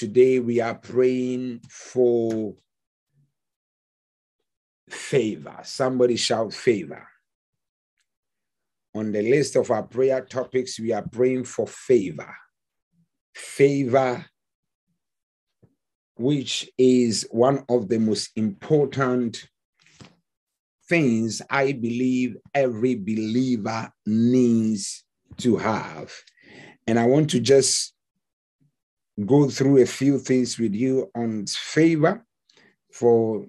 Today we are praying for favor. Somebody shout favor. On the list of our prayer topics, we are praying for favor. Favor, which is one of the most important things I believe every believer needs to have. And I want to just go through a few things with you on favor for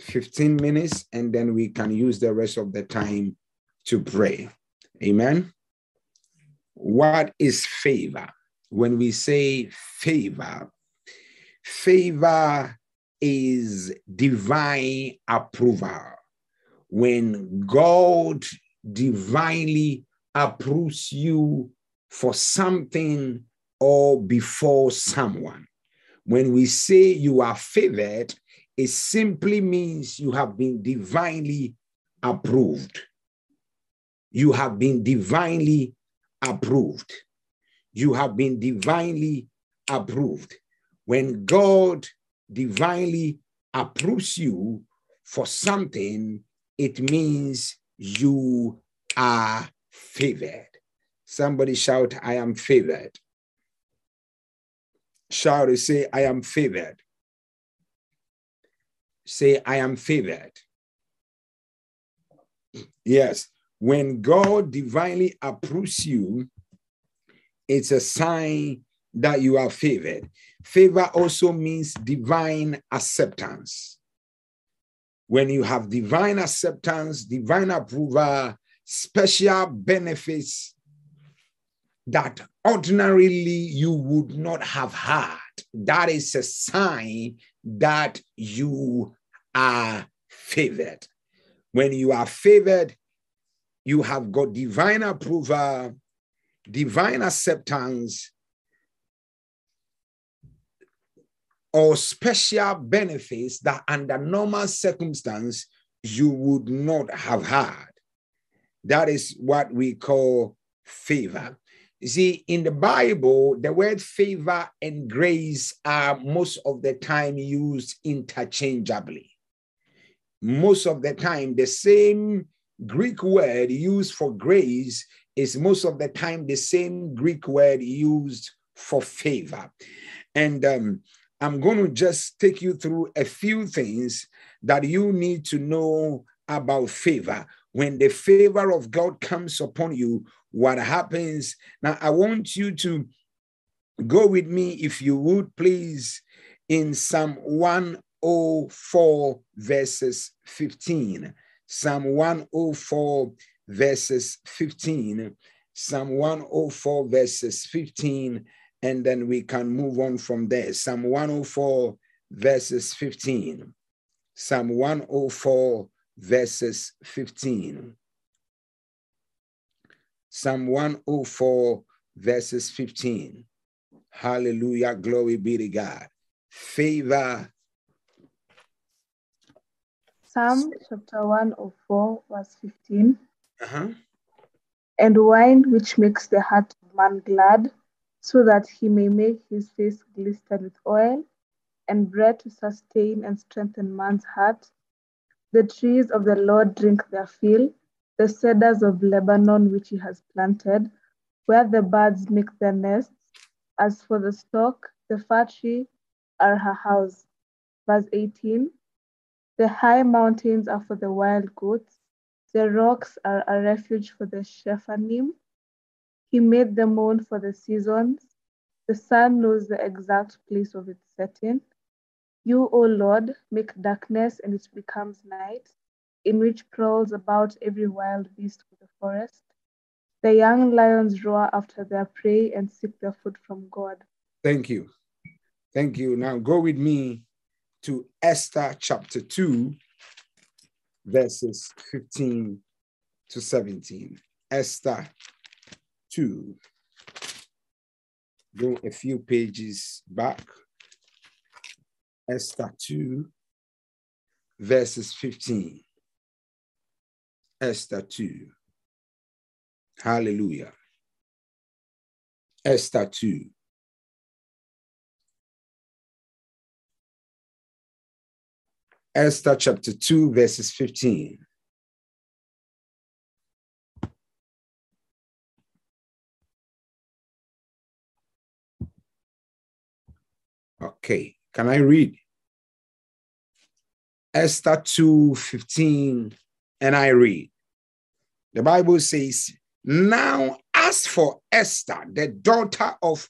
15 minutes, and then we can use the rest of the time to pray. Amen. What is favor? When we say favor, favor is divine approval. When God divinely approves you for something or before someone. When we say you are favored, it simply means you have been divinely approved. You have been divinely approved. You have been divinely approved. When God divinely approves you for something, it means you are favored. Somebody shout, I am favored. Shout and say, I am favored. Say, I am favored. Yes, when God divinely approves you, it's a sign that you are favored. Favor also means divine acceptance. When you have divine acceptance, divine approval, special benefits that ordinarily you would not have had. That is a sign that you are favored. When you are favored, you have got divine approval, divine acceptance, or special benefits that under normal circumstance you would not have had. That is what we call favor. You see, in the Bible, the word favor and grace are most of the time used interchangeably. Most of the time, the same Greek word used for grace is most of the time the same Greek word used for favor. And um, I'm going to just take you through a few things that you need to know about favor. When the favor of God comes upon you, what happens. Now, I want you to go with me, if you would, please, in Psalm 104, verses 15. Psalm 104, verses 15. Psalm 104, verses 15. And then we can move on from there. Psalm 104, verses 15. Psalm 104, verses 15. Psalm 104, verses 15. Hallelujah. Glory be to God. Favor. Psalm chapter 104, verse 15. Uh-huh. And wine which makes the heart of man glad, so that he may make his face glisten with oil, and bread to sustain and strengthen man's heart. The trees of the Lord drink their fill the cedars of Lebanon which he has planted, where the birds make their nests. As for the stock, the fir tree are her house. Verse 18 The high mountains are for the wild goats, the rocks are a refuge for the Shephanim. He made the moon for the seasons. The sun knows the exact place of its setting. You, O Lord, make darkness and it becomes night in which prowls about every wild beast of the forest. The young lions roar after their prey and seek their food from God. Thank you. Thank you. Now go with me to Esther chapter 2, verses 15 to 17. Esther 2. Go a few pages back. Esther 2, verses 15. Esther 2. Hallelujah. Esther 2. Esther chapter 2, verses 15. Okay, can I read? Esther 2 15 and I read. The Bible says, Now as for Esther, the daughter of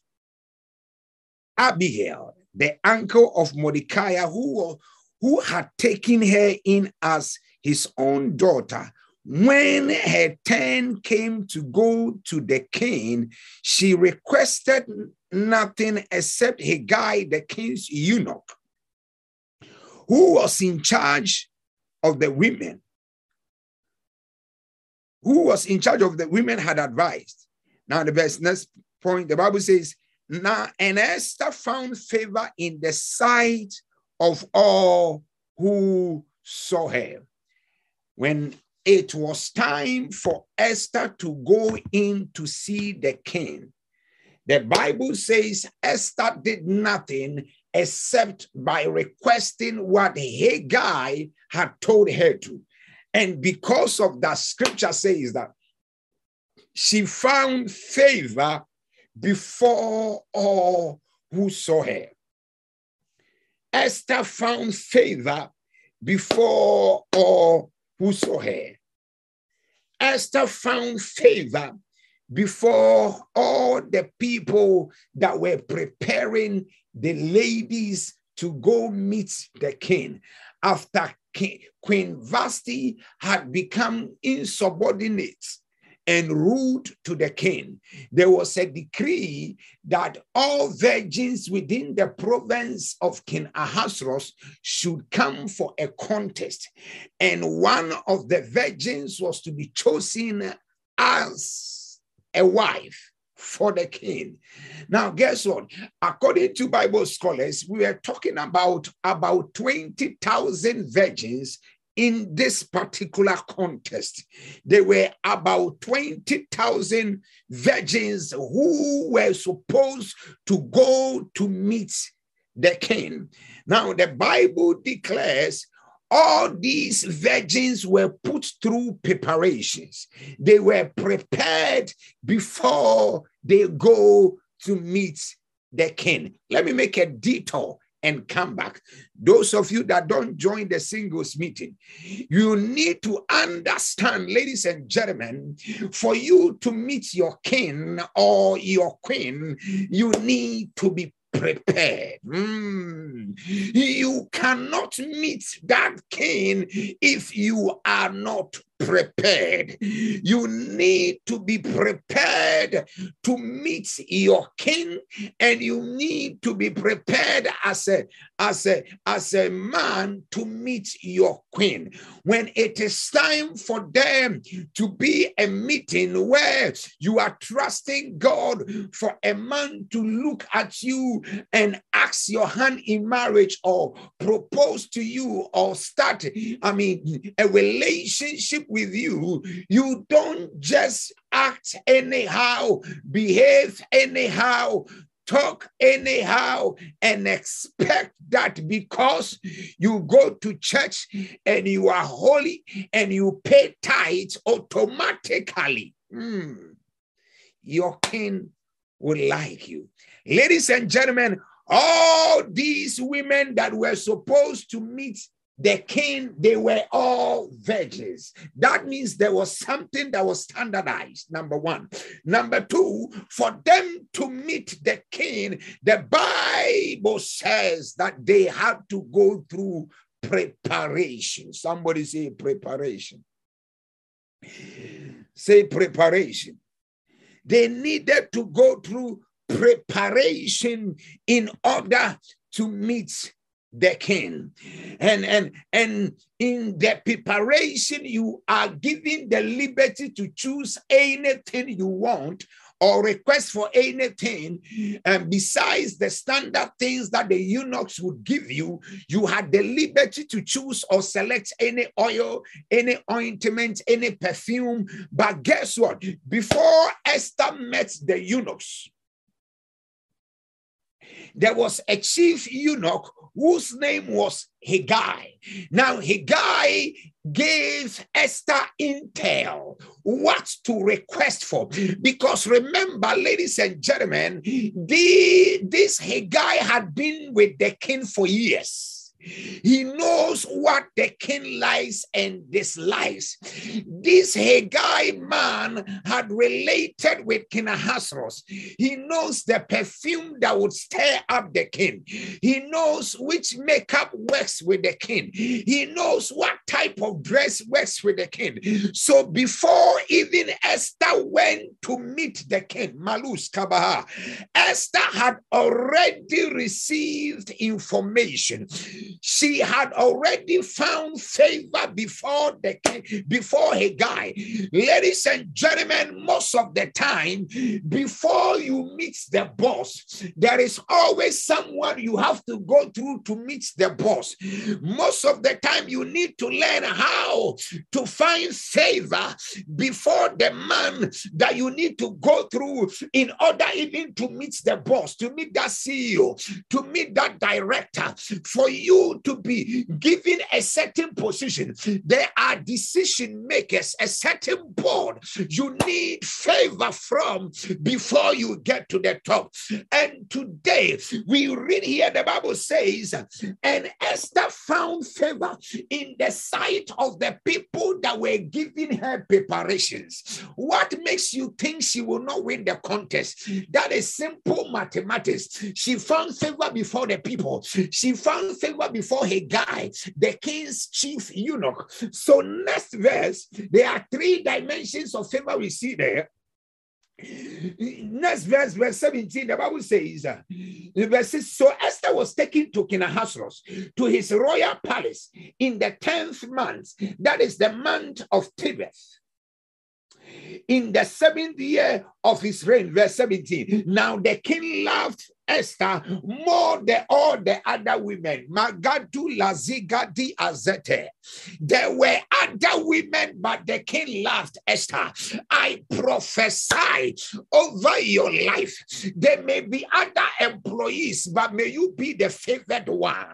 Abihail, the uncle of Mordecai, who, who had taken her in as his own daughter, when her turn came to go to the king, she requested nothing except Hegai, the king's eunuch, who was in charge of the women, who was in charge of the women had advised. Now, the verse next point, the Bible says, Now, and Esther found favor in the sight of all who saw her. When it was time for Esther to go in to see the king, the Bible says Esther did nothing except by requesting what Hegai had told her to. And because of that, scripture says that she found favor before all who saw her. Esther found favor before all who saw her. Esther found favor before all the people that were preparing the ladies to go meet the king after Queen Vashti had become insubordinate and rude to the king. There was a decree that all virgins within the province of King Ahasuerus should come for a contest. And one of the virgins was to be chosen as a wife for the king. Now, guess what? According to Bible scholars, we are talking about about 20,000 virgins in this particular contest. There were about 20,000 virgins who were supposed to go to meet the king. Now, the Bible declares all these virgins were put through preparations. They were prepared before they go to meet the king. Let me make a detour and come back. Those of you that don't join the singles meeting, you need to understand, ladies and gentlemen, for you to meet your king or your queen, you need to be prepared. Mm. You cannot meet that king if you are not prepared. You need to be prepared to meet your king, and you need to be prepared as a as a as a man to meet your queen. When it is time for them to be a meeting where you are trusting God for a man to look at you and ask your hand in marriage or propose to you or start, I mean, a relationship with you, you don't just act anyhow, behave anyhow, talk anyhow and expect that because you go to church and you are holy and you pay tithes automatically, mm, your king will like you. Ladies and gentlemen, all these women that were supposed to meet the king, they were all virgins. That means there was something that was standardized, number one. Number two, for them to meet the king, the Bible says that they had to go through preparation. Somebody say preparation. Say preparation. They needed to go through preparation in order to meet the king. And and and in the preparation you are given the liberty to choose anything you want or request for anything. And besides the standard things that the eunuchs would give you you had the liberty to choose or select any oil any ointment any perfume. But guess what? Before esther met the eunuchs there was a chief eunuch whose name was Hegai. Now, Hegai gave Esther intel what to request for. Because remember, ladies and gentlemen, the, this Hegai had been with the king for years. He knows what the king likes and dislikes. This Hegai man had related with King Ahasuerus. He knows the perfume that would stir up the king. He knows which makeup works with the king. He knows what type of dress works with the king. So before even Esther went to meet the king, Malus Kabaha, Esther had already received information she had already found favor before the before Hegai. Ladies and gentlemen, most of the time, before you meet the boss, there is always someone you have to go through to meet the boss. Most of the time, you need to learn how to find favor before the man that you need to go through in order even to meet the boss, to meet that CEO, to meet that director, for you to be given a certain position. There are decision makers, a certain board you need favor from before you get to the top. And today we read here the Bible says, and Esther found favor in the sight of the people that were giving her preparations. What makes you think she will not win the contest? That is simple mathematics. She found favor before the people. She found favor before Hegai, the king's chief eunuch. So, next verse, there are three dimensions of favor we see there. Next verse, verse 17, the Bible says, uh, verse 6, So Esther was taken to King Ahasuerus to his royal palace in the 10th month, that is the month of Tebeth in the seventh year of his reign, verse 17. Now the king loved Esther more than all the other women. Magadu Lazigadi Azete. There were other women, but the king loved Esther. I prophesy over your life. There may be other employees, but may you be the favored one.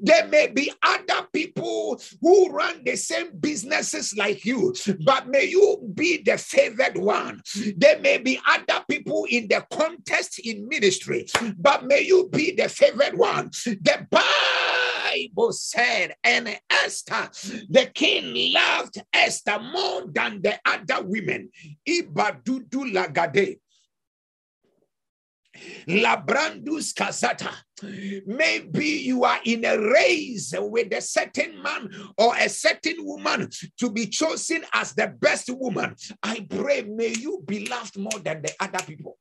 There may be other people who run the same businesses like you, but may you be the favored one. There may be other people in the contest in ministry, but may you be the favored one. The Bible said, and Esther, the king loved Esther more than the other women. Ibadudu lagade. Labrandus Casata. Maybe you are in a race with a certain man or a certain woman to be chosen as the best woman. I pray, may you be loved more than the other people.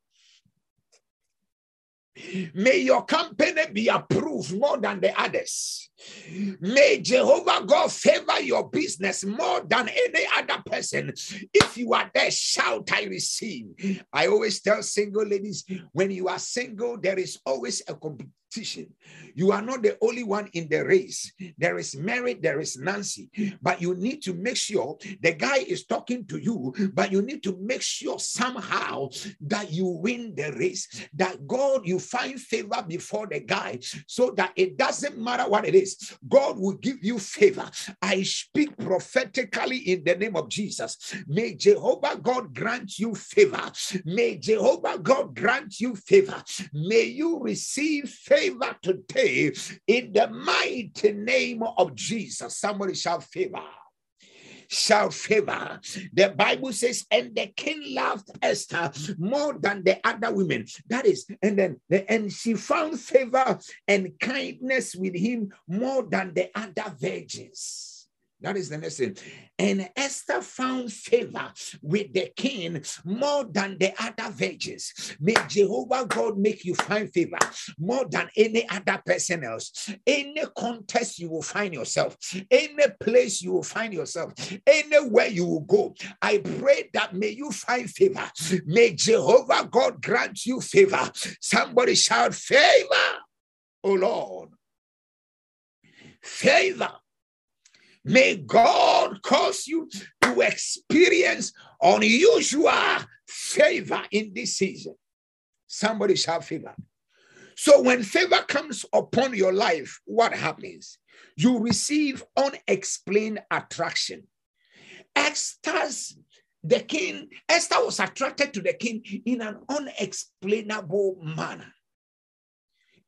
May your company be approved more than the others. May Jehovah God favor your business more than any other person. If you are there, shout, I receive. I always tell single ladies when you are single, there is always a competition. You are not the only one in the race. There is Mary, there is Nancy, but you need to make sure the guy is talking to you, but you need to make sure somehow that you win the race, that God, you find favor before the guy, so that it doesn't matter what it is, God will give you favor. I speak prophetically in the name of Jesus. May Jehovah God grant you favor. May Jehovah God grant you favor. May you receive favor favor today in the mighty name of Jesus. Somebody shout favor shall favor. The Bible says, and the king loved Esther more than the other women. That is, and then and she found favor and kindness with him more than the other virgins. That is the thing. And Esther found favor with the king more than the other virgins. May Jehovah God make you find favor more than any other person else. Any contest you will find yourself, any place you will find yourself, anywhere you will go. I pray that may you find favor. May Jehovah God grant you favor. Somebody shout favor, oh Lord. Favor May God cause you to experience unusual favor in this season. Somebody shall favor. So when favor comes upon your life, what happens? You receive unexplained attraction. Esther's the king, Esther was attracted to the king in an unexplainable manner.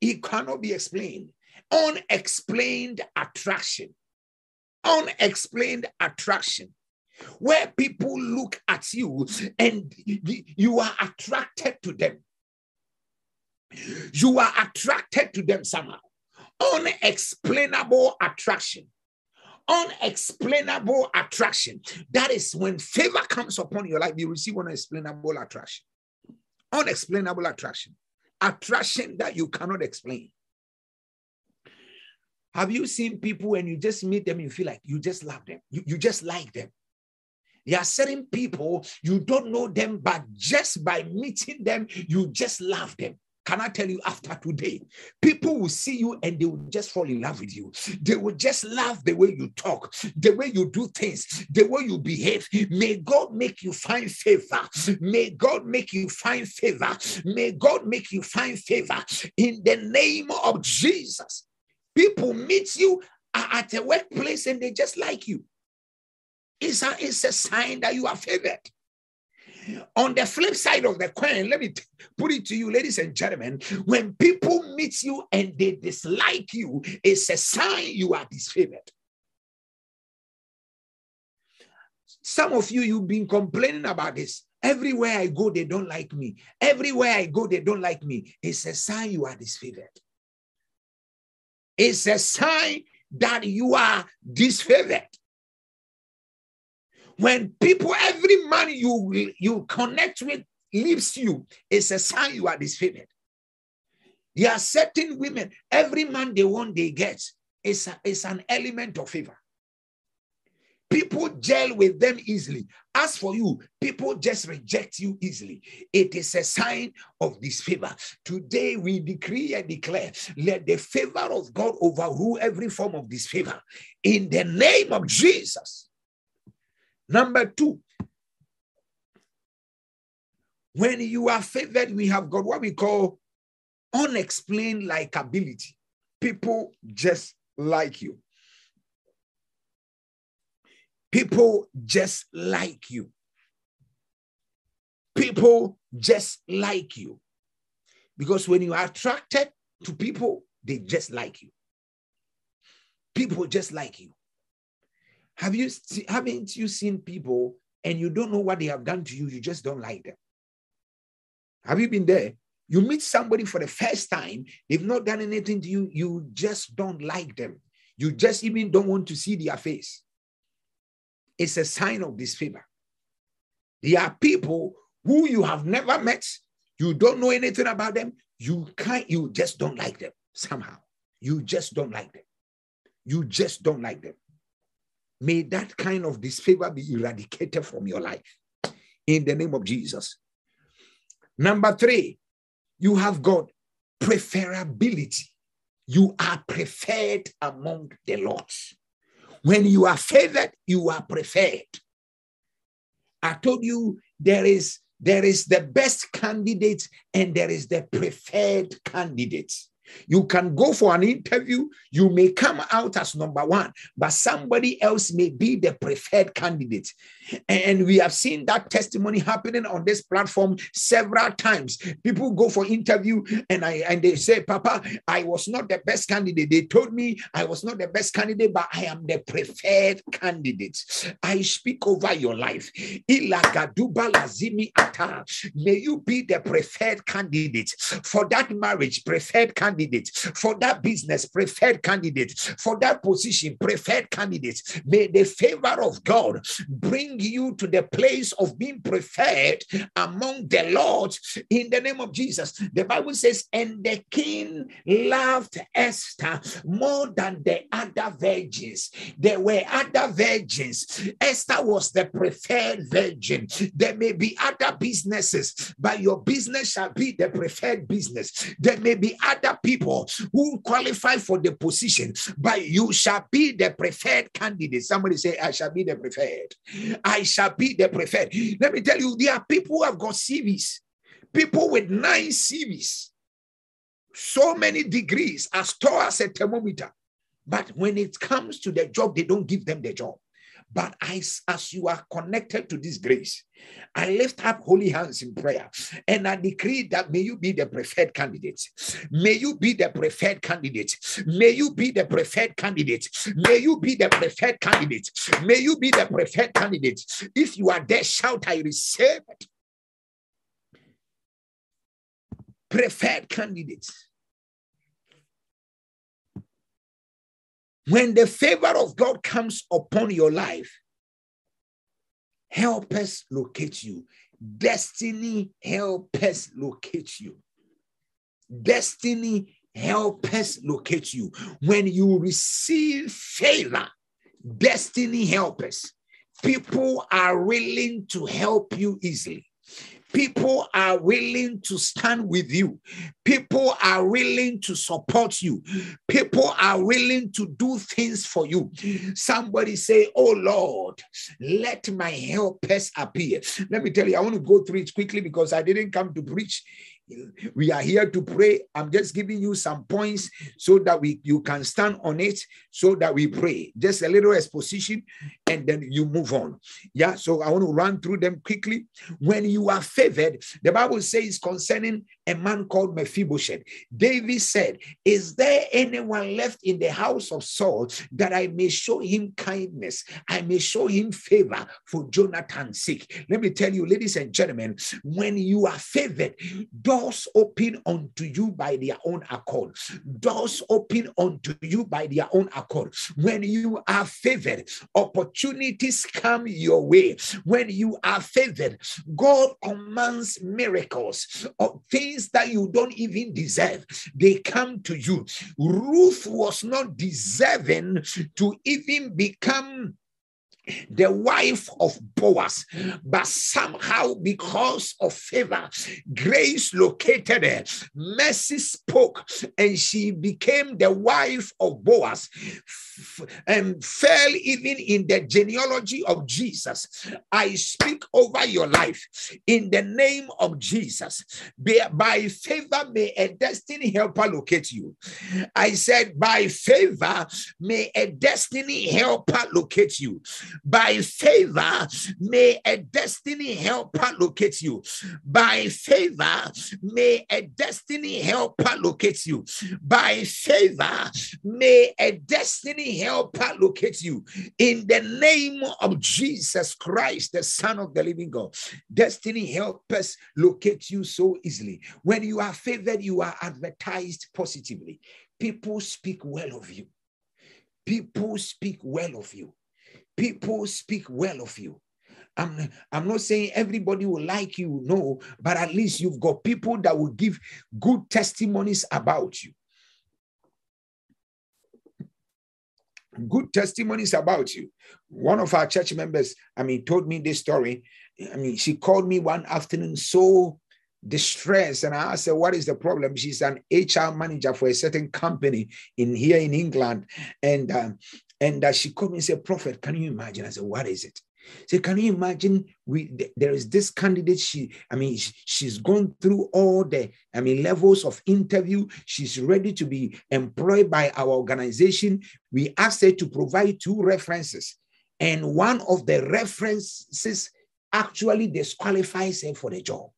It cannot be explained. Unexplained attraction. Unexplained attraction. Where people look at you and you are attracted to them. You are attracted to them somehow. Unexplainable attraction. Unexplainable attraction. That is when favor comes upon your life, you receive unexplainable attraction. Unexplainable attraction. Attraction that you cannot explain. Have you seen people when you just meet them, you feel like you just love them, you, you just like them? There are certain people you don't know them, but just by meeting them, you just love them. Can I tell you after today, people will see you and they will just fall in love with you. They will just love the way you talk, the way you do things, the way you behave. May God make you find favor. May God make you find favor. May God make you find favor in the name of Jesus. People meet you at a workplace and they just like you. It's a, it's a sign that you are favored. On the flip side of the coin, let me put it to you, ladies and gentlemen, when people meet you and they dislike you, it's a sign you are disfavored. Some of you, you've been complaining about this. Everywhere I go, they don't like me. Everywhere I go, they don't like me. It's a sign you are disfavored. It's a sign that you are disfavored. When people, every man you you connect with leaves you, it's a sign you are disfavored. There are certain women, every man they want, they get. It's, it's an element of favor. People gel with them easily. As for you, people just reject you easily. It is a sign of disfavor. Today we decree and declare, let the favor of God overrule every form of disfavor. In the name of Jesus. Number two, when you are favored, we have got what we call unexplained likability. People just like you. People just like you. People just like you. Because when you are attracted to people, they just like you. People just like you. Have you haven't you seen people and you don't know what they have done to you? You just don't like them. Have you been there? You meet somebody for the first time, they've not done anything to you, you just don't like them. You just even don't want to see their face. It's a sign of disfavor. There are people who you have never met, you don't know anything about them, you can't, you just don't like them somehow. You just don't like them. You just don't like them. May that kind of disfavor be eradicated from your life in the name of Jesus. Number three, you have got preferability. You are preferred among the lots. When you are favored, you are preferred. I told you there is there is the best candidate and there is the preferred candidate. You can go for an interview, you may come out as number one, but somebody else may be the preferred candidate. And we have seen that testimony happening on this platform several times. People go for interview and I and they say, Papa, I was not the best candidate. They told me I was not the best candidate, but I am the preferred candidate. I speak over your life. May you be the preferred candidate for that marriage, preferred candidate candidate, for that business, preferred candidate, for that position, preferred candidate. May the favor of God bring you to the place of being preferred among the Lord in the name of Jesus. The Bible says, and the king loved Esther more than the other virgins. There were other virgins. Esther was the preferred virgin. There may be other businesses, but your business shall be the preferred business. There may be other people who qualify for the position, but you shall be the preferred candidate. Somebody say, I shall be the preferred. I shall be the preferred. Let me tell you, there are people who have got CVs, people with nine CVs. so many degrees as tall as a thermometer. But when it comes to the job, they don't give them the job. But as, as you are connected to this grace, I lift up holy hands in prayer and I decree that may you be the preferred candidate. May you be the preferred candidate. May you be the preferred candidate. May you be the preferred candidate. May you be the preferred candidate. If you are there, shout, I receive it. Preferred candidates. When the favor of God comes upon your life, help us locate you. Destiny help us locate you. Destiny help us locate you. When you receive favor, destiny help us. People are willing to help you easily. People are willing to stand with you. People are willing to support you. People are willing to do things for you. Somebody say, Oh Lord, let my helpers appear. Let me tell you, I want to go through it quickly because I didn't come to preach we are here to pray. I'm just giving you some points so that we you can stand on it so that we pray. Just a little exposition and then you move on. Yeah so i want to run through them quickly. When you are favored the bible says concerning a man called mephibosheth david said is there anyone left in the house of saul that i may show him kindness? I may show him favor for jonathan's sake. Let me tell you ladies and gentlemen when you are favored don't doors open unto you by their own accord. Doors open unto you by their own accord. When you are favored, opportunities come your way. When you are favored, God commands miracles of things that you don't even deserve. They come to you. Ruth was not deserving to even become the wife of Boaz, but somehow because of favor, grace located her. Mercy spoke, and she became the wife of Boaz and fell even in the genealogy of Jesus. I speak over your life in the name of Jesus. By favor, may a destiny helper locate you. I said, by favor, may a destiny helper locate you. By favor, may a destiny helper locate you. By favor, may a destiny helper locate you. By favor, may a destiny helper locate you. In the name of Jesus Christ, the Son of the living God, destiny helpers locate you so easily. When you are favored, you are advertised positively. People speak well of you. People speak well of you. People speak well of you. I'm, I'm not saying everybody will like you, no, but at least you've got people that will give good testimonies about you. Good testimonies about you. One of our church members, I mean, told me this story. I mean, she called me one afternoon so distressed, and I asked her, What is the problem? She's an HR manager for a certain company in here in England. And um, and uh, she called me and said, Prophet, can you imagine? I said, What is it? Say, can you imagine? We th- there is this candidate. She, I mean, she, she's gone through all the, I mean, levels of interview. She's ready to be employed by our organization. We asked her to provide two references, and one of the references actually disqualifies her for the job.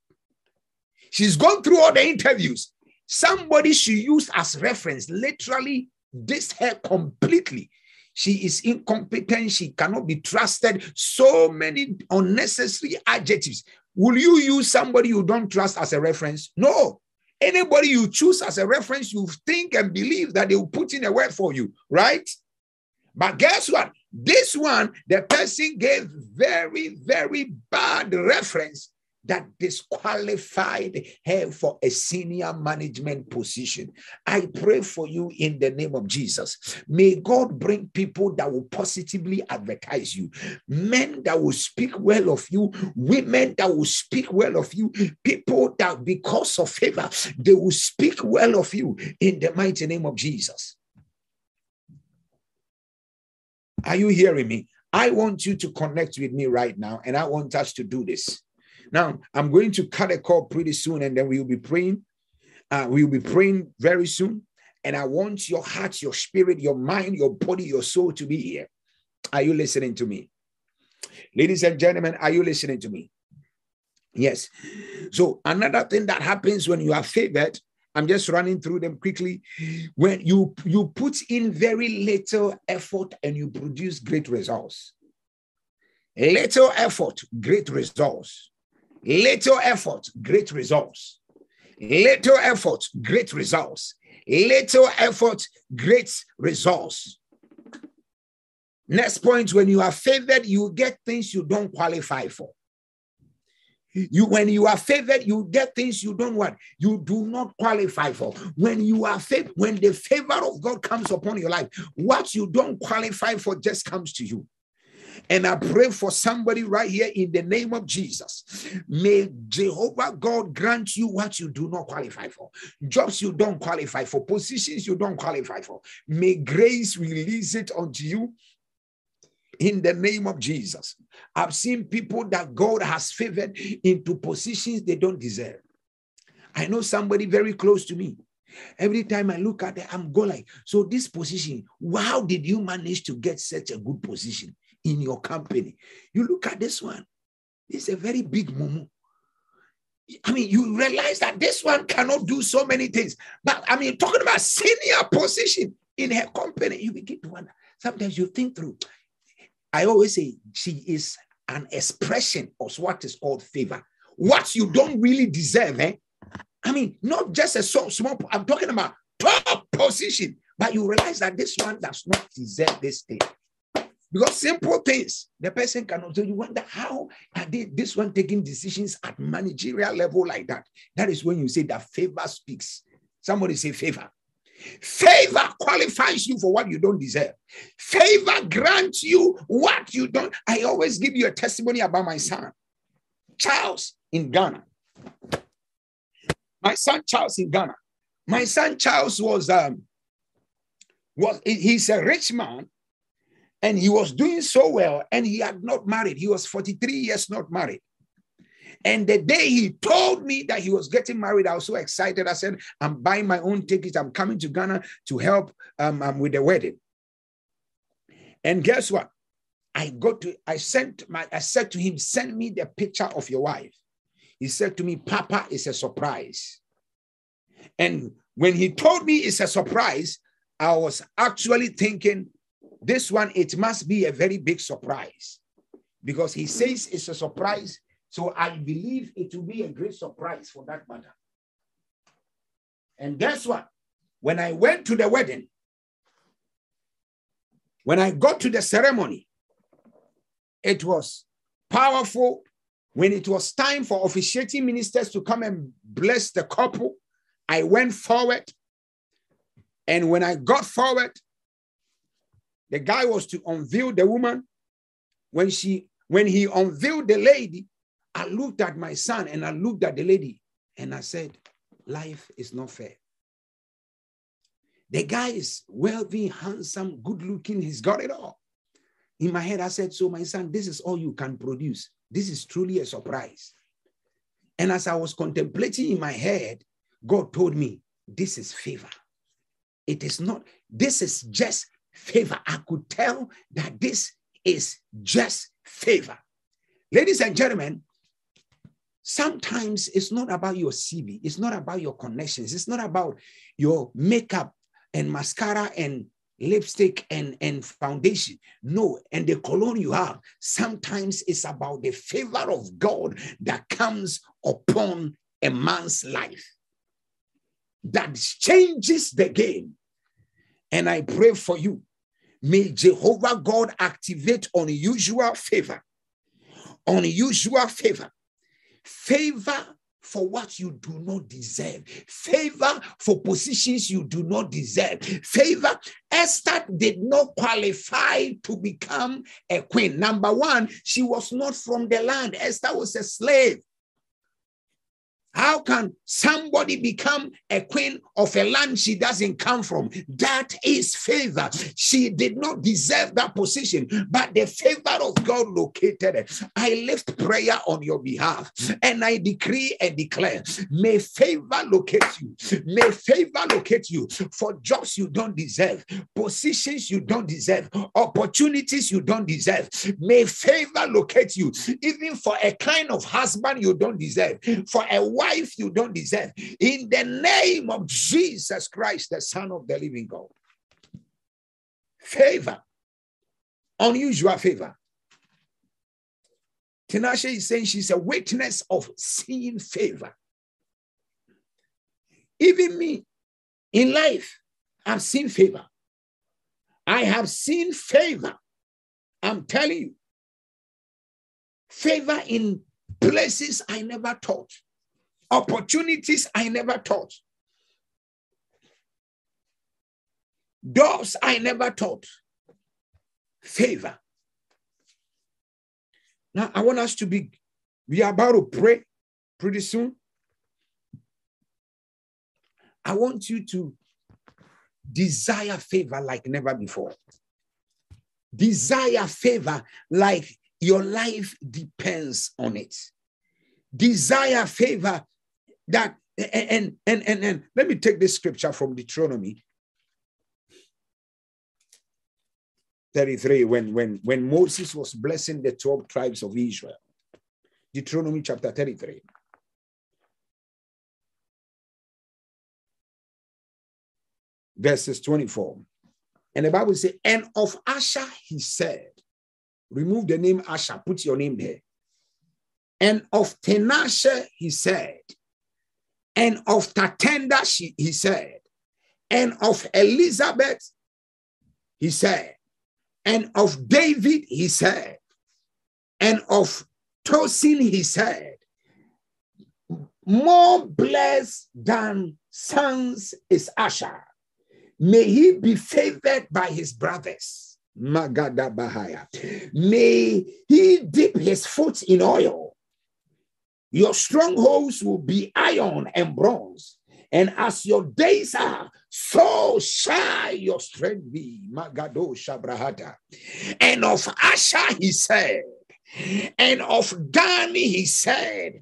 She's gone through all the interviews. Somebody she used as reference literally dissed her completely she is incompetent, she cannot be trusted. So many unnecessary adjectives. Will you use somebody you don't trust as a reference? No. Anybody you choose as a reference, you think and believe that they will put in a word for you, right? But guess what? This one, the person gave very, very bad reference that disqualified her for a senior management position. I pray for you in the name of Jesus. May God bring people that will positively advertise you, men that will speak well of you, women that will speak well of you, people that because of favor, they will speak well of you in the mighty name of Jesus. Are you hearing me? I want you to connect with me right now, and I want us to do this. Now, I'm going to cut a call pretty soon and then we'll be praying. Uh, we'll be praying very soon. And I want your heart, your spirit, your mind, your body, your soul to be here. Are you listening to me? Ladies and gentlemen, are you listening to me? Yes. So, another thing that happens when you are favored, I'm just running through them quickly. When you you put in very little effort and you produce great results. Little effort, great results. Little effort, great results. Little effort, great results. Little effort, great results. Next point when you are favored, you get things you don't qualify for. You when you are favored, you get things you don't want. You do not qualify for. When you are favored, when the favor of God comes upon your life, what you don't qualify for just comes to you. And I pray for somebody right here in the name of Jesus. May Jehovah God grant you what you do not qualify for, jobs you don't qualify for, positions you don't qualify for. May grace release it unto you in the name of Jesus. I've seen people that God has favored into positions they don't deserve. I know somebody very close to me. Every time I look at it, I'm going like, so this position, how did you manage to get such a good position? In your company. You look at this one, it's a very big mumu. I mean, you realize that this one cannot do so many things. But I mean, talking about senior position in her company, you begin to wonder. Sometimes you think through. I always say she is an expression of what is called favor. What you don't really deserve, eh? I mean, not just a so small, I'm talking about top position, but you realize that this one does not deserve this thing. Because simple things, the person cannot. So you wonder how are they, this one taking decisions at managerial level like that? That is when you say that favor speaks. Somebody say favor. Favor qualifies you for what you don't deserve. Favor grants you what you don't. I always give you a testimony about my son, Charles in Ghana. My son Charles in Ghana. My son Charles was um was he's a rich man and he was doing so well and he had not married. He was 43 years not married. And the day he told me that he was getting married, I was so excited. I said, I'm buying my own ticket. I'm coming to Ghana to help um, um, with the wedding. And guess what? I got to, I sent my, I said to him, send me the picture of your wife. He said to me, Papa, it's a surprise. And when he told me it's a surprise, I was actually thinking, this one, it must be a very big surprise because he says it's a surprise. So I believe it will be a great surprise for that matter. And guess what? When I went to the wedding, when I got to the ceremony, it was powerful. When it was time for officiating ministers to come and bless the couple, I went forward. And when I got forward, the guy was to unveil the woman. When she, when he unveiled the lady, I looked at my son and I looked at the lady and I said, life is not fair. The guy is wealthy, handsome, good looking. He's got it all. In my head, I said, So, my son, this is all you can produce. This is truly a surprise. And as I was contemplating in my head, God told me, This is favor. It is not, this is just favor. I could tell that this is just favor. Ladies and gentlemen, sometimes it's not about your CV, it's not about your connections, it's not about your makeup and mascara and lipstick and, and foundation. No, and the cologne you have. Sometimes it's about the favor of God that comes upon a man's life that changes the game. And I pray for you May Jehovah God activate unusual favor. Unusual favor. Favor for what you do not deserve. Favor for positions you do not deserve. Favor. Esther did not qualify to become a queen. Number one, she was not from the land. Esther was a slave. How can somebody become a queen of a land she doesn't come from? That is favor. She did not deserve that position, but the favor of God located her. I lift prayer on your behalf and I decree and declare may favor locate you. May favor locate you for jobs you don't deserve, positions you don't deserve, opportunities you don't deserve. May favor locate you, even for a kind of husband you don't deserve, for a wife you don't deserve. In the name of Jesus Christ, the Son of the living God. Favor, unusual favor. Tinashe is saying she's a witness of seeing favor. Even me in life, I've seen favor. I have seen favor. I'm telling you, favor in places I never thought, opportunities I never thought, doors I never thought, favor. Now, I want us to be, we are about to pray pretty soon. I want you to desire favor like never before. Desire favor like your life depends on it. Desire favor that, and, and, and, and let me take this scripture from Deuteronomy 33 when, when, when Moses was blessing the 12 tribes of Israel. Deuteronomy chapter 33. Verses 24. And the Bible says, and of Asher he said, remove the name Asher, put your name there. And of Tinashe he said, and of Tatenda he said, and of Elizabeth he said, and of David he said, and of Tosin he said, more blessed than sons is Asher. May he be favored by his brothers. Magada Bahaya. May he dip his foot in oil. Your strongholds will be iron and bronze. And as your days are, so shall your strength be. Magado Shabrahata. And of Asha he said, and of Gani he said,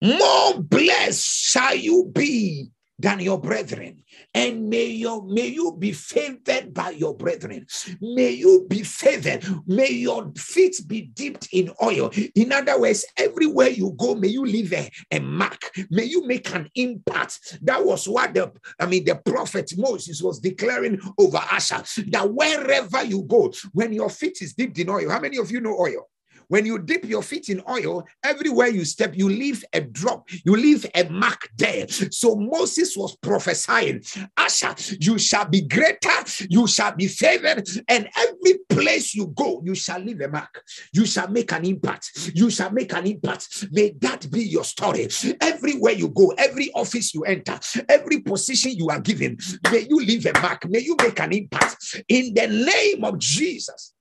More blessed shall you be than your brethren. And may your may you be favored by your brethren. May you be favored. May your feet be dipped in oil. In other words, everywhere you go, may you leave a, a mark. May you make an impact. That was what the I mean the prophet Moses was declaring over Asher. That wherever you go, when your feet is dipped in oil, how many of you know oil? When you dip your feet in oil, everywhere you step, you leave a drop, you leave a mark there. So Moses was prophesying, Asher, you shall be greater, you shall be favored, and every place you go, you shall leave a mark. You shall make an impact. You shall make an impact. May that be your story. Everywhere you go, every office you enter, every position you are given, may you leave a mark. May you make an impact in the name of Jesus.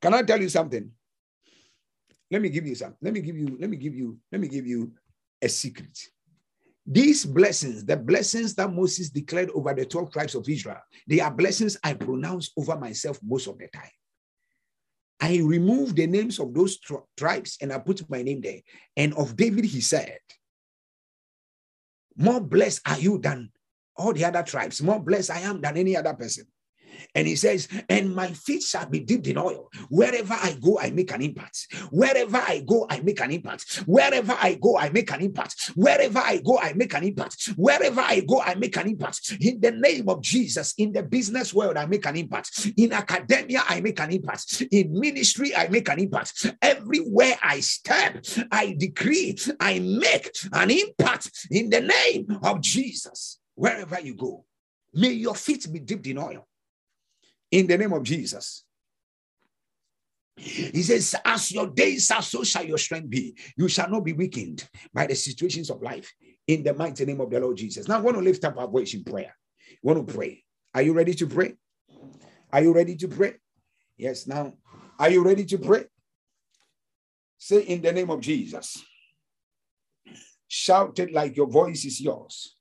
Can I tell you something? Let me give you some. Let me give you, let me give you, let me give you a secret. These blessings, the blessings that Moses declared over the 12 tribes of Israel, they are blessings I pronounce over myself most of the time. I remove the names of those tribes and I put my name there. And of David, he said, More blessed are you than all the other tribes. More blessed I am than any other person. And he says, And my feet shall be dipped in oil. Wherever I go, I make an impact. Wherever I go, I make an impact. Wherever I go, I make an impact. Wherever I go, I make an impact. Wherever I go, I make an impact. In the name of Jesus, in the business world, I make an impact. In academia, I make an impact. In ministry, I make an impact. Everywhere I step, I decree, I make an impact in the name of Jesus. Wherever you go, may your feet be dipped in oil in the name of Jesus. He says, As your days are, so shall your strength be. You shall not be weakened by the situations of life in the mighty name of the Lord Jesus. Now, I want to lift up our voice in prayer. We want to pray. Are you ready to pray? Are you ready to pray? Yes. Now, are you ready to pray? Say, in the name of Jesus. Shout it like your voice is yours.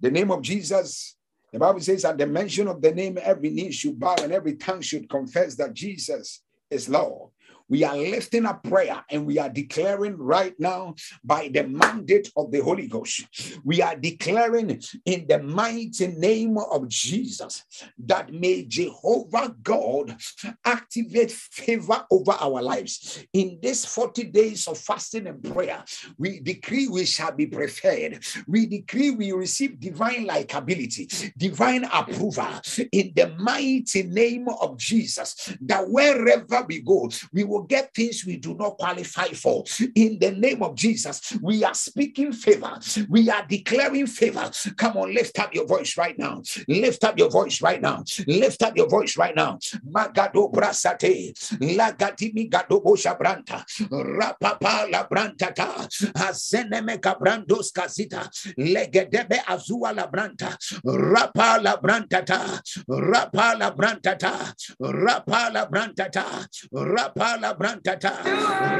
The name of Jesus, the Bible says, at the mention of the name, every knee should bow and every tongue should confess that Jesus is Lord. We are lifting up prayer and we are declaring right now by the mandate of the Holy Ghost. We are declaring in the mighty name of Jesus that may Jehovah God activate favor over our lives. In this 40 days of fasting and prayer, we decree we shall be preferred. We decree we receive divine likability, divine approval in the mighty name of Jesus. That wherever we go, we will will get things we do not qualify for. In the name of Jesus, we are speaking favor. We are declaring favor. Come on, lift up your voice right now. Lift up your voice right now. Lift up your voice right now. Magado brasate, lagatimi gado bosha branta, rapapa la branta ta, azeneme cabrandos casita, legedebe azua la branta, rapa la branta ta, rapa la branta ta, rapa la branta ta, rapa la brantata,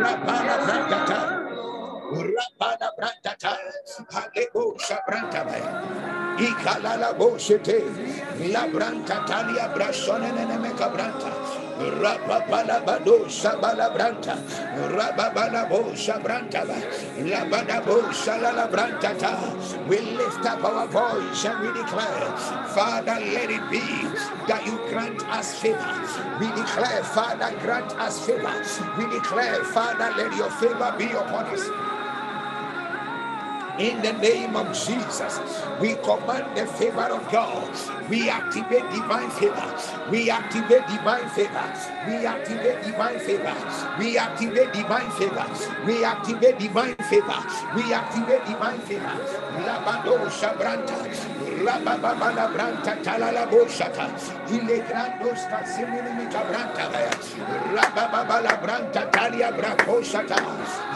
rapala brantata, rapala brantata, halebo shabrantaba, ikalala boshete, la brantatalia brasone nene branta. Rapabalabado Shabalabranta, Rababalabo Shabranta, Labadabo Shalalabranta. We lift up our voice and we declare, Father, let it be that you grant us favor. We declare, Father, grant us favor. We declare, Father, let your favor be upon us. In the name of Jesus, we command the favor of God. We activate divine favor. We activate divine favor. We activate divine favor. We activate divine favor. We activate divine favor. We activate divine favor. Labado Shabranta. Rababala Branta Talala Boshata. Ilegrandos Casimini Cabranta. Rababala Branta Talia Bracoshata.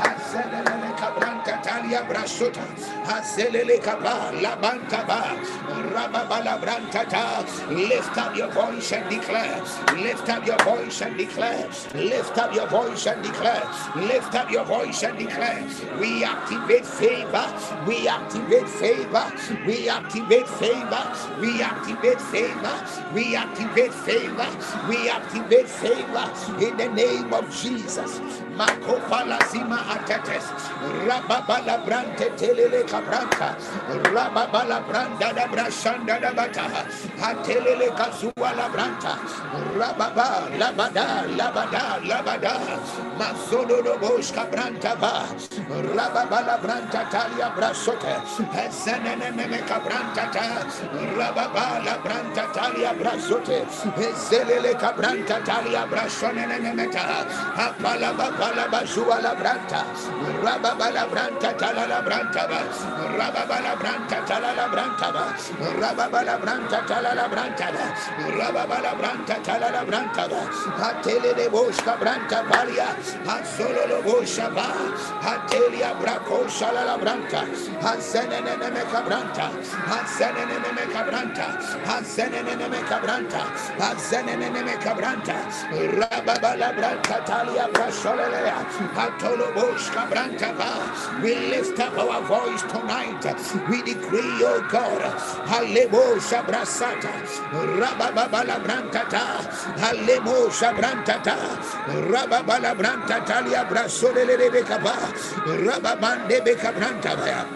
Hazelele Cabranta Talia Brasota. Hazelele Kaba, Labantaba, Rababalabrantata. Lift up your voice and declare. Lift up your voice and declare. Lift up your voice and declare. Lift up your voice and declare. We activate favor. We activate favor. We activate favor. We activate favor. We activate favor. We activate favor in the name of Jesus. Makopala Zima Atetes. Rababala Brante Telele Cabranta. Rababala Branda da Brashanda da Bata. Atelele Kazua la Branta. Rababa Labada Labada Labada. Mazodo do Bosch Cabranta Ba. Rababala Branta Talia Brasote. Zenene Meme Cabranta Ta. Rababala Branta Talia Brasote. Zelele Cabranta Talia Brasone Meta. Apala Bala Bazua la Branta. Rababala Branta Tala la Branta. Rababala Branta Tala la Branta. Rababala Branta Tala la Branta. Rababala Branta Tala la Branta. Atele de Bosca Branta Palia. Ansolo lo Bosca Ba. Atelia Braco Shala la Branta. Ansenene Meca Branta. Ansenene Meca Branta. Ansenene Meca Branta. Ansenene Meca Branta. Rababala Branta Talia Brasholelea. We lift up our voice tonight. We decree, oh God, Halebo Shabrasata, Rababala Brantata, Halemo Shabrantata, Rababala Brantatalia Brasole Rebecaba, Rababande Becabranta.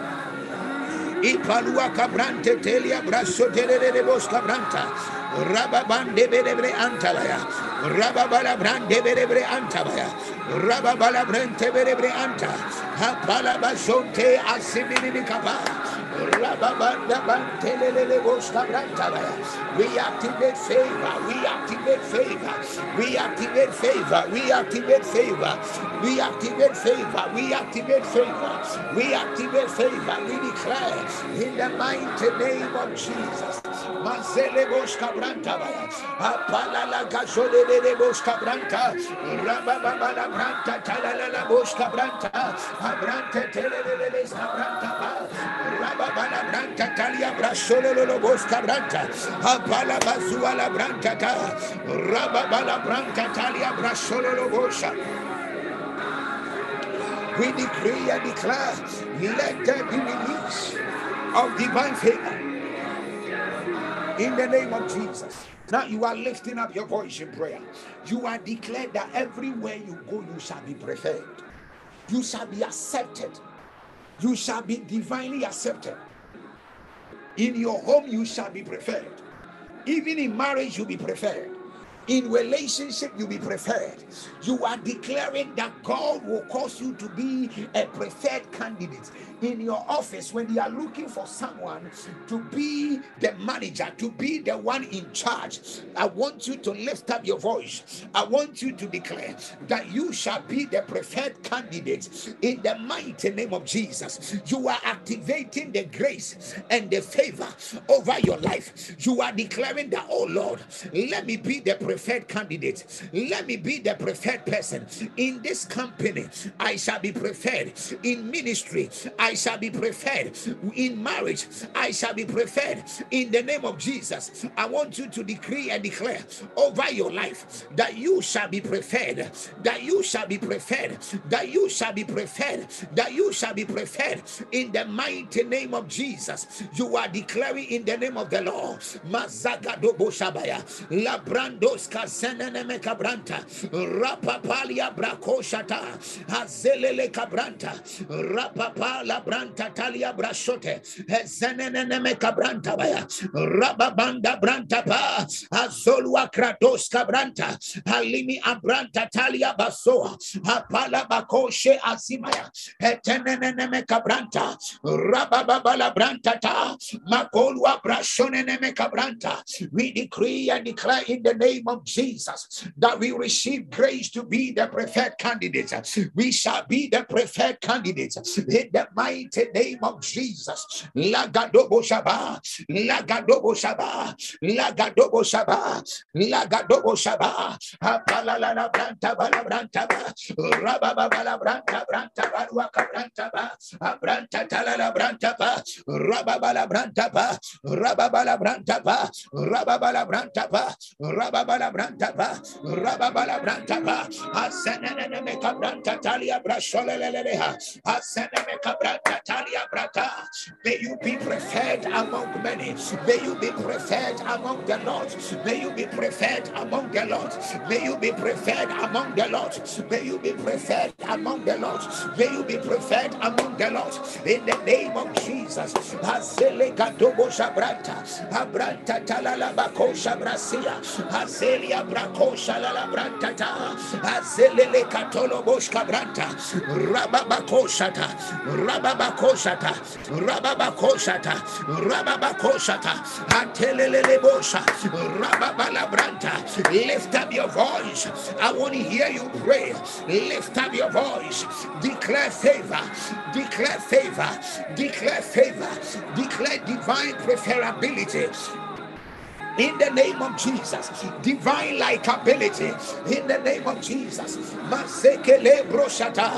Ipalua Cabrante Telia Brasso de Bosca Branta, Rababande Berebre Antalaya, Rababala Brande Berebre Antabaya, Rababala Brente Berebre Anta, Hapala Basonte Asimini Capa. We activate favor. We activate favor. We activate favor. We activate favor. We activate favor. We activate favor. We activate favor. We declare in the mighty name of Jesus. Mazele Boska Branta. Apala la Gazole de Boska Branta. Rababala Branta. Talala Boska Branta. Abrante Telele Branta. Babala Branta Talia Brasolo Bosca Branta, Abala Branta Ta, Branta Talia Brasolo Bosha. We decree and declare, let there be release of divine favor. In the name of Jesus. Now you are lifting up your voice in prayer. You are declared that everywhere you go, you shall be preferred. You shall be accepted. You shall be divinely accepted. In your home, you shall be preferred. Even in marriage, you'll be preferred. In relationship, you'll be preferred. You are declaring that God will cause you to be a preferred candidate in your office when they are looking for someone to be the manager, to be the one in charge. I want you to lift up your voice. I want you to declare that you shall be the preferred candidate in the mighty name of Jesus. You are activating the grace and the favor over your life. You are declaring that, oh Lord, let me be the preferred candidate. Let me be the preferred person in this company. I shall be preferred in ministry. Shall be preferred in marriage. I shall be preferred in the name of Jesus. I want you to decree and declare over your life that you shall be preferred, that you shall be preferred, that you shall be preferred, that you shall be preferred in the mighty name of Jesus. You are declaring in the name of the Lord. Boshabaya, Labrandos Rapapalia Brakoshata, Azelele Cabranta, Rapapa Labranta Talia Brashote, eh, Zenene Mecabranta Baya, Rababanda Branta Pa, Azolua Kratos Cabranta, Halimi Abranta Talia Basoa, Apala Bakoshe Azimaya, eh, Etenene Mecabranta, Rababala Branta Ta, Makolua Brashone Mecabranta. We decree and declare in the name of Jesus that we receive grace to be the preferred candidates. We shall be the preferred candidates. In the mighty name of Jesus. Lagadobo Shaba, Lagadobo Shaba, Lagadobo Shaba, Lagadobo Shaba, Apalala Branta Balabranta, Rababa Balabranta, Branta Baruaka Branta, Abranta Talala Branta, Rababala Branta, Rababala Branta, Rababala Branta, Rababala Branta, Rababala Branta, Asenene Meka Talia Brasholeleha, Asenene Brata. May you be preferred among many. May you be preferred among the Lord. May you be preferred among the Lord. May you be preferred among the Lord. May you be preferred among the Lord. May you be preferred among the Lord. In the name of Jesus. Abranta Talala Bakosha Brasia. Azelia Brakosha Lala Brantata. Azele Katolo Boshka Branta. Rababakoshata. Rababakoshata. Rababakoshata. Rababakoshata. Atelele Bosha. Rababalabranta. Lift up your voice. I want to hear you pray. Lift up your voice. Declare favor. Declare favor. Declare favor. Declare divine preferability in the name of Jesus. Divine like ability in the name of Jesus. Masekele broshata,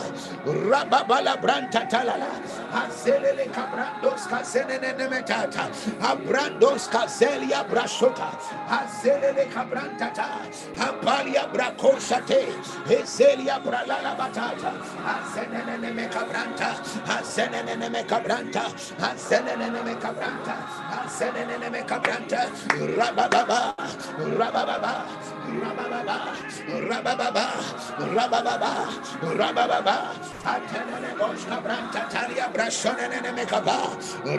rababala branta talala, azelele kabrandos kazenene metata, abrandos kazelia brashota, azelele kabrantata, apalia brakoshate, ezelia bralala batata, azenene mekabranta, azenene mekabranta, azenene mekabranta, azenene mekabranta, Rabababa, Rabababa, Rabababa, Rabababa, Rabababa, Rabababa, Atenene Boska Branta Talia Brashonene Mekaba,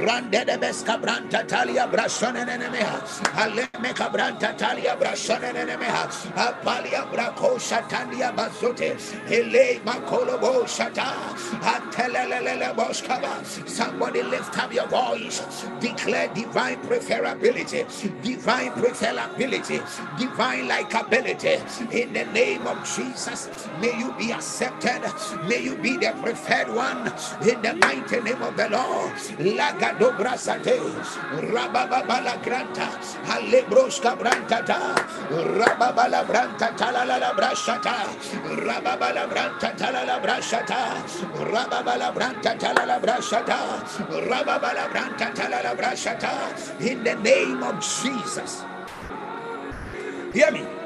Rande de Beska Branta Talia Brashonene Meha, Aleme Cabranta Talia Brashonene Meha, Apalia Braco Shatalia Bazote, Ele Makolobo Shata, Atelele Boskaba. Somebody lift up your voice, declare divine preferability, divine preferability, divine likability. In the name of Jesus, may you be accepted. May you be the preferred one. In the mighty name of the Lord. Rababala granta, Alebroska brantata, Rababala branta talala brashata, Rababala branta talala brashata, Rababala branta talala brashata, Rababala branta talala brashata. In the name of. Jesus. Hear me.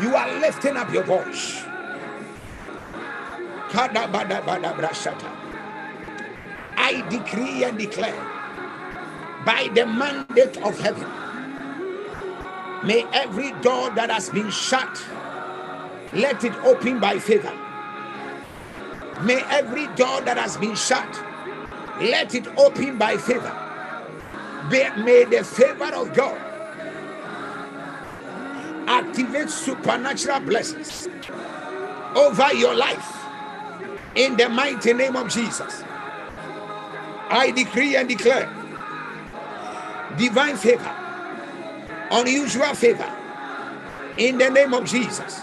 You are lifting up your voice. I decree and declare by the mandate of heaven, may every door that has been shut, let it open by favor. May every door that has been shut, let it open by favor. May the favor of God activate supernatural blessings over your life in the mighty name of Jesus. I decree and declare divine favor, unusual favor in the name of Jesus.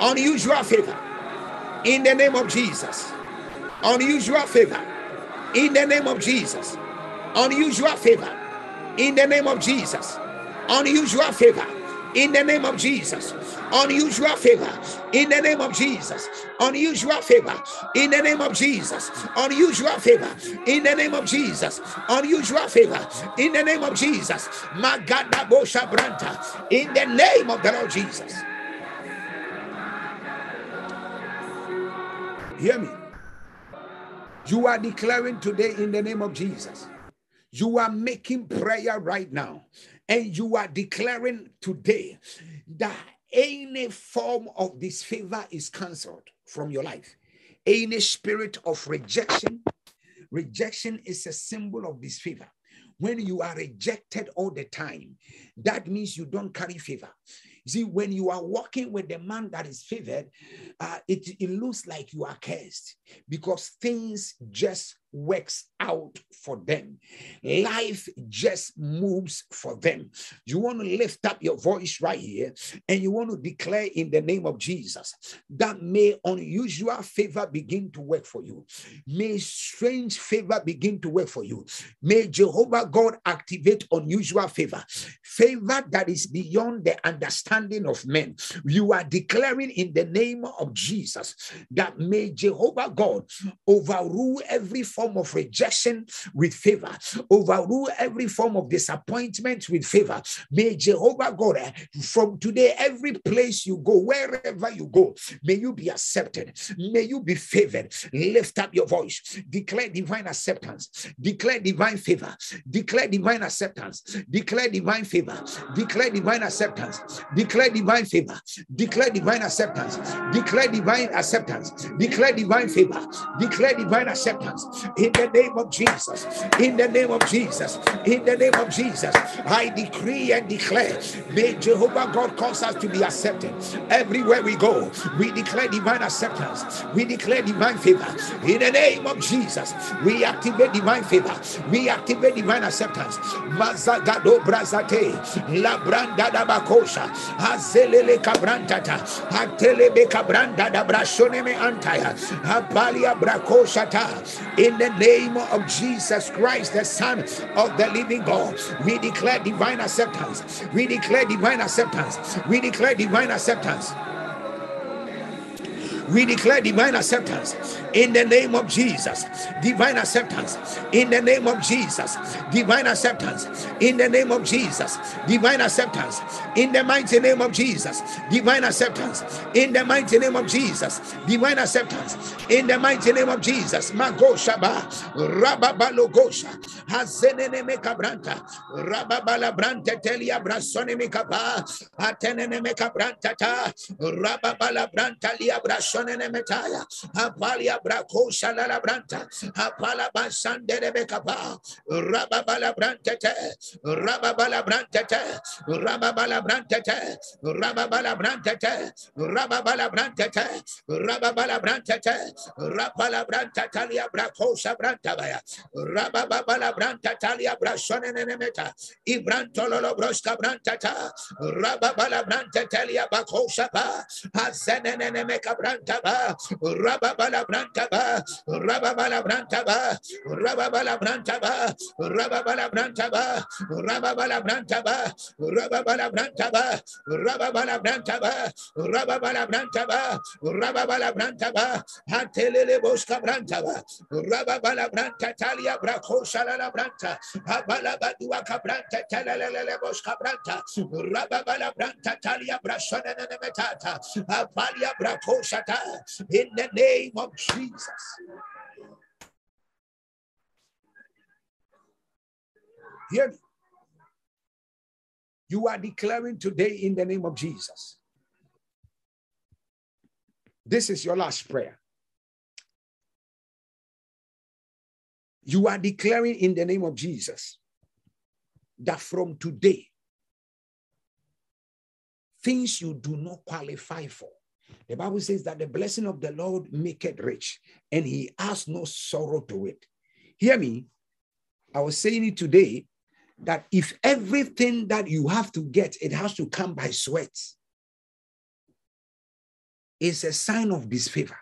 Unusual favor in the name of Jesus. Unusual favor in the name of Jesus. Unusual favor in the name of Jesus. Unusual favor in the name of Jesus. Unusual favor in the name of Jesus. Unusual favor in the name of Jesus. Unusual favor in the name of Jesus. Unusual favor in the name of Jesus. Magada Bosha Branta in the name of the Lord Jesus. Hear me. You are declaring today in the name of Jesus. You are making prayer right now and you are declaring today that any form of disfavor is cancelled from your life. Any spirit of rejection, rejection is a symbol of disfavor. When you are rejected all the time, that means you don't carry favor. See, when you are walking with the man that is favored, uh, it, it looks like you are cursed because things just works out for them. Life just moves for them. You want to lift up your voice right here and you want to declare in the name of Jesus that may unusual favor begin to work for you. May strange favor begin to work for you. May Jehovah God activate unusual favor, favor that is beyond the understanding of men. You are declaring in the name of Jesus that may Jehovah God overrule every form of rejection with favor, overrule every form of disappointment with favor. May Jehovah God, eh, from today, every place you go, wherever you go, may you be accepted, may you be favored. Lift up your voice, declare divine acceptance, declare divine favor, declare divine acceptance, declare divine favor, declare divine acceptance, declare divine favor, declare divine acceptance, declare divine acceptance, declare divine favor, declare divine acceptance in the name of Jesus. In the name of Jesus. In the name of Jesus. I decree and declare, may Jehovah God cause us to be accepted everywhere we go. We declare divine acceptance. We declare divine favor. In the name of Jesus, we activate divine favor. We activate divine acceptance. Brazate, la azelele kabrantata, atelebe kabranda da brashone me antaya, apalia brakoshata. In the name of Jesus Christ, the Son of the living God, we declare divine acceptance. We declare divine acceptance. We declare divine acceptance. We declare divine acceptance in the name of Jesus. Divine acceptance in the name of Jesus. Divine acceptance in the name of Jesus. Divine acceptance in the mighty name of Jesus. Divine acceptance in the mighty name of Jesus. Divine acceptance in the mighty name of Jesus. Magoshaba Rababalogosha Hazenene Mekabranta Rababala Branta Telia Brasone Mekaba Atenene Mekabranta Rababala Branta Lia Brasone metaya apalia Labraco Salalabranta, Apalaba Sanderebecapa, Rababala Brantete, Rababala Brantete, Rababala Brantete, Rababala Brantete, Rababala Brantete, Rababala Brantete, Rapala Brantatalia Bracosa Brantabaya, Rababala Brantatalia Brasonenemeta, Ibrantololo Brosca Brantata, Rababala Brantatalia Bacosapa, Hazenenemeka Brantaba, Rababala Brantata brantaba, rababala brantaba, rababala brantaba, rababala brantaba, rababala brantaba, rababala brantaba, rababala talia brako shalala branta, telelele boska branta, rababala talia brashana metata, apalia brako shata in the name of Jesus. Hear me. You are declaring today in the name of Jesus. This is your last prayer. You are declaring in the name of Jesus that from today, things you do not qualify for. The Bible says that the blessing of the Lord make it rich, and he has no sorrow to it. Hear me. I was saying it today that if everything that you have to get, it has to come by sweat, it's a sign of disfavor.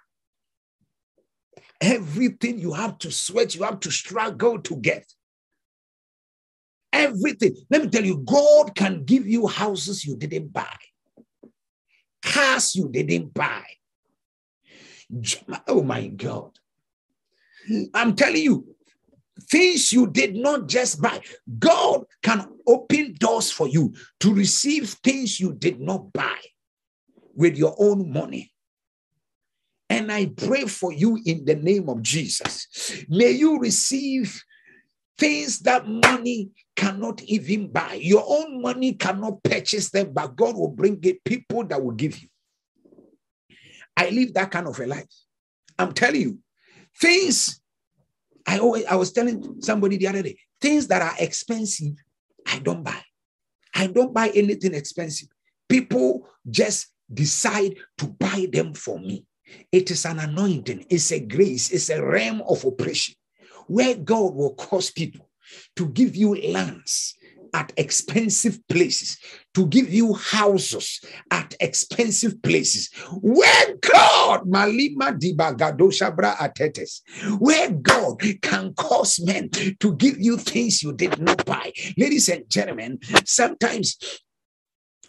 Everything you have to sweat, you have to struggle to get. Everything. Let me tell you, God can give you houses you didn't buy, cars you didn't buy. Oh my God. I'm telling you, things you did not just buy. God can open doors for you to receive things you did not buy with your own money. And I pray for you in the name of Jesus. May you receive things that money cannot even buy. Your own money cannot purchase them, but God will bring it people that will give you. I live that kind of a life. I'm telling you, things I always I was telling somebody the other day, things that are expensive, I don't buy. I don't buy anything expensive. People just decide to buy them for me. It is an anointing, it's a grace, it's a realm of operation where God will cause people to give you lands at expensive places, to give you houses at expensive places. Where God, Malima Dibagadoshabra Atetes, where God can cause men to give you things you did not buy. Ladies and gentlemen, sometimes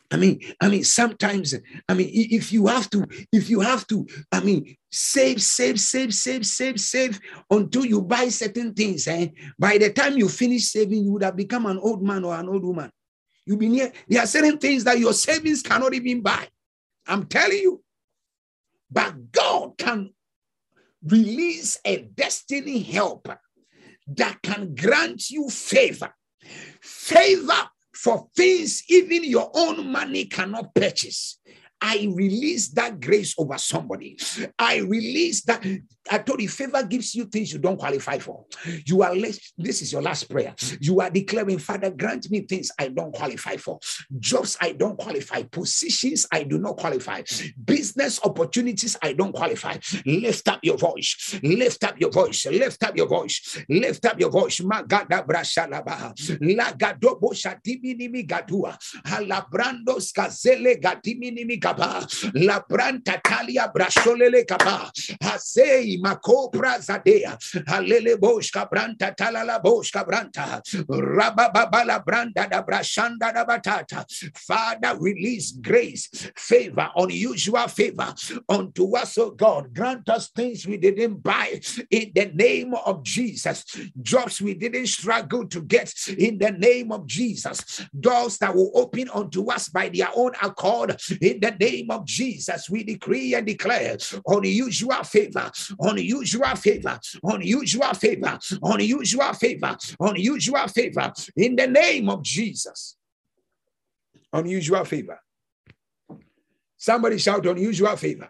I mean, I mean, sometimes, I mean, if you have to, if you have to, I mean, save, save, save, save, save, save until you buy certain things. Eh? By the time you finish saving, you would have become an old man or an old woman. You've been here. There are certain things that your savings cannot even buy. I'm telling you. But God can release a destiny helper that can grant you favor. Favor for things even your own money cannot purchase. I release that grace over somebody. I release that. I told you, favor gives you things you don't qualify for. You are less, this is your last prayer. You are declaring, Father, grant me things I don't qualify for, jobs I don't qualify, positions I do not qualify, business opportunities I don't qualify. Lift up your voice, lift up your voice, lift up your voice, lift up your voice. Magada brashalaba, lagado bosha diminimi gadua, gadiminimi kapa la branta talia brasholele kapa hasei makopra zadea. Halele boshka branta talala boshka branta. Rabababa branda da brashanda da batata. Father release grace favor unusual favor unto us oh god. Grant us things we didn't buy in the name of jesus. Jobs we didn't struggle to get in the name of jesus. Doors that will open unto us by their own accord in the name of Jesus, we decree and declare unusual favor, unusual favor, unusual favor, unusual favor, unusual favor in the name of Jesus. Unusual favor. Somebody shout unusual favor.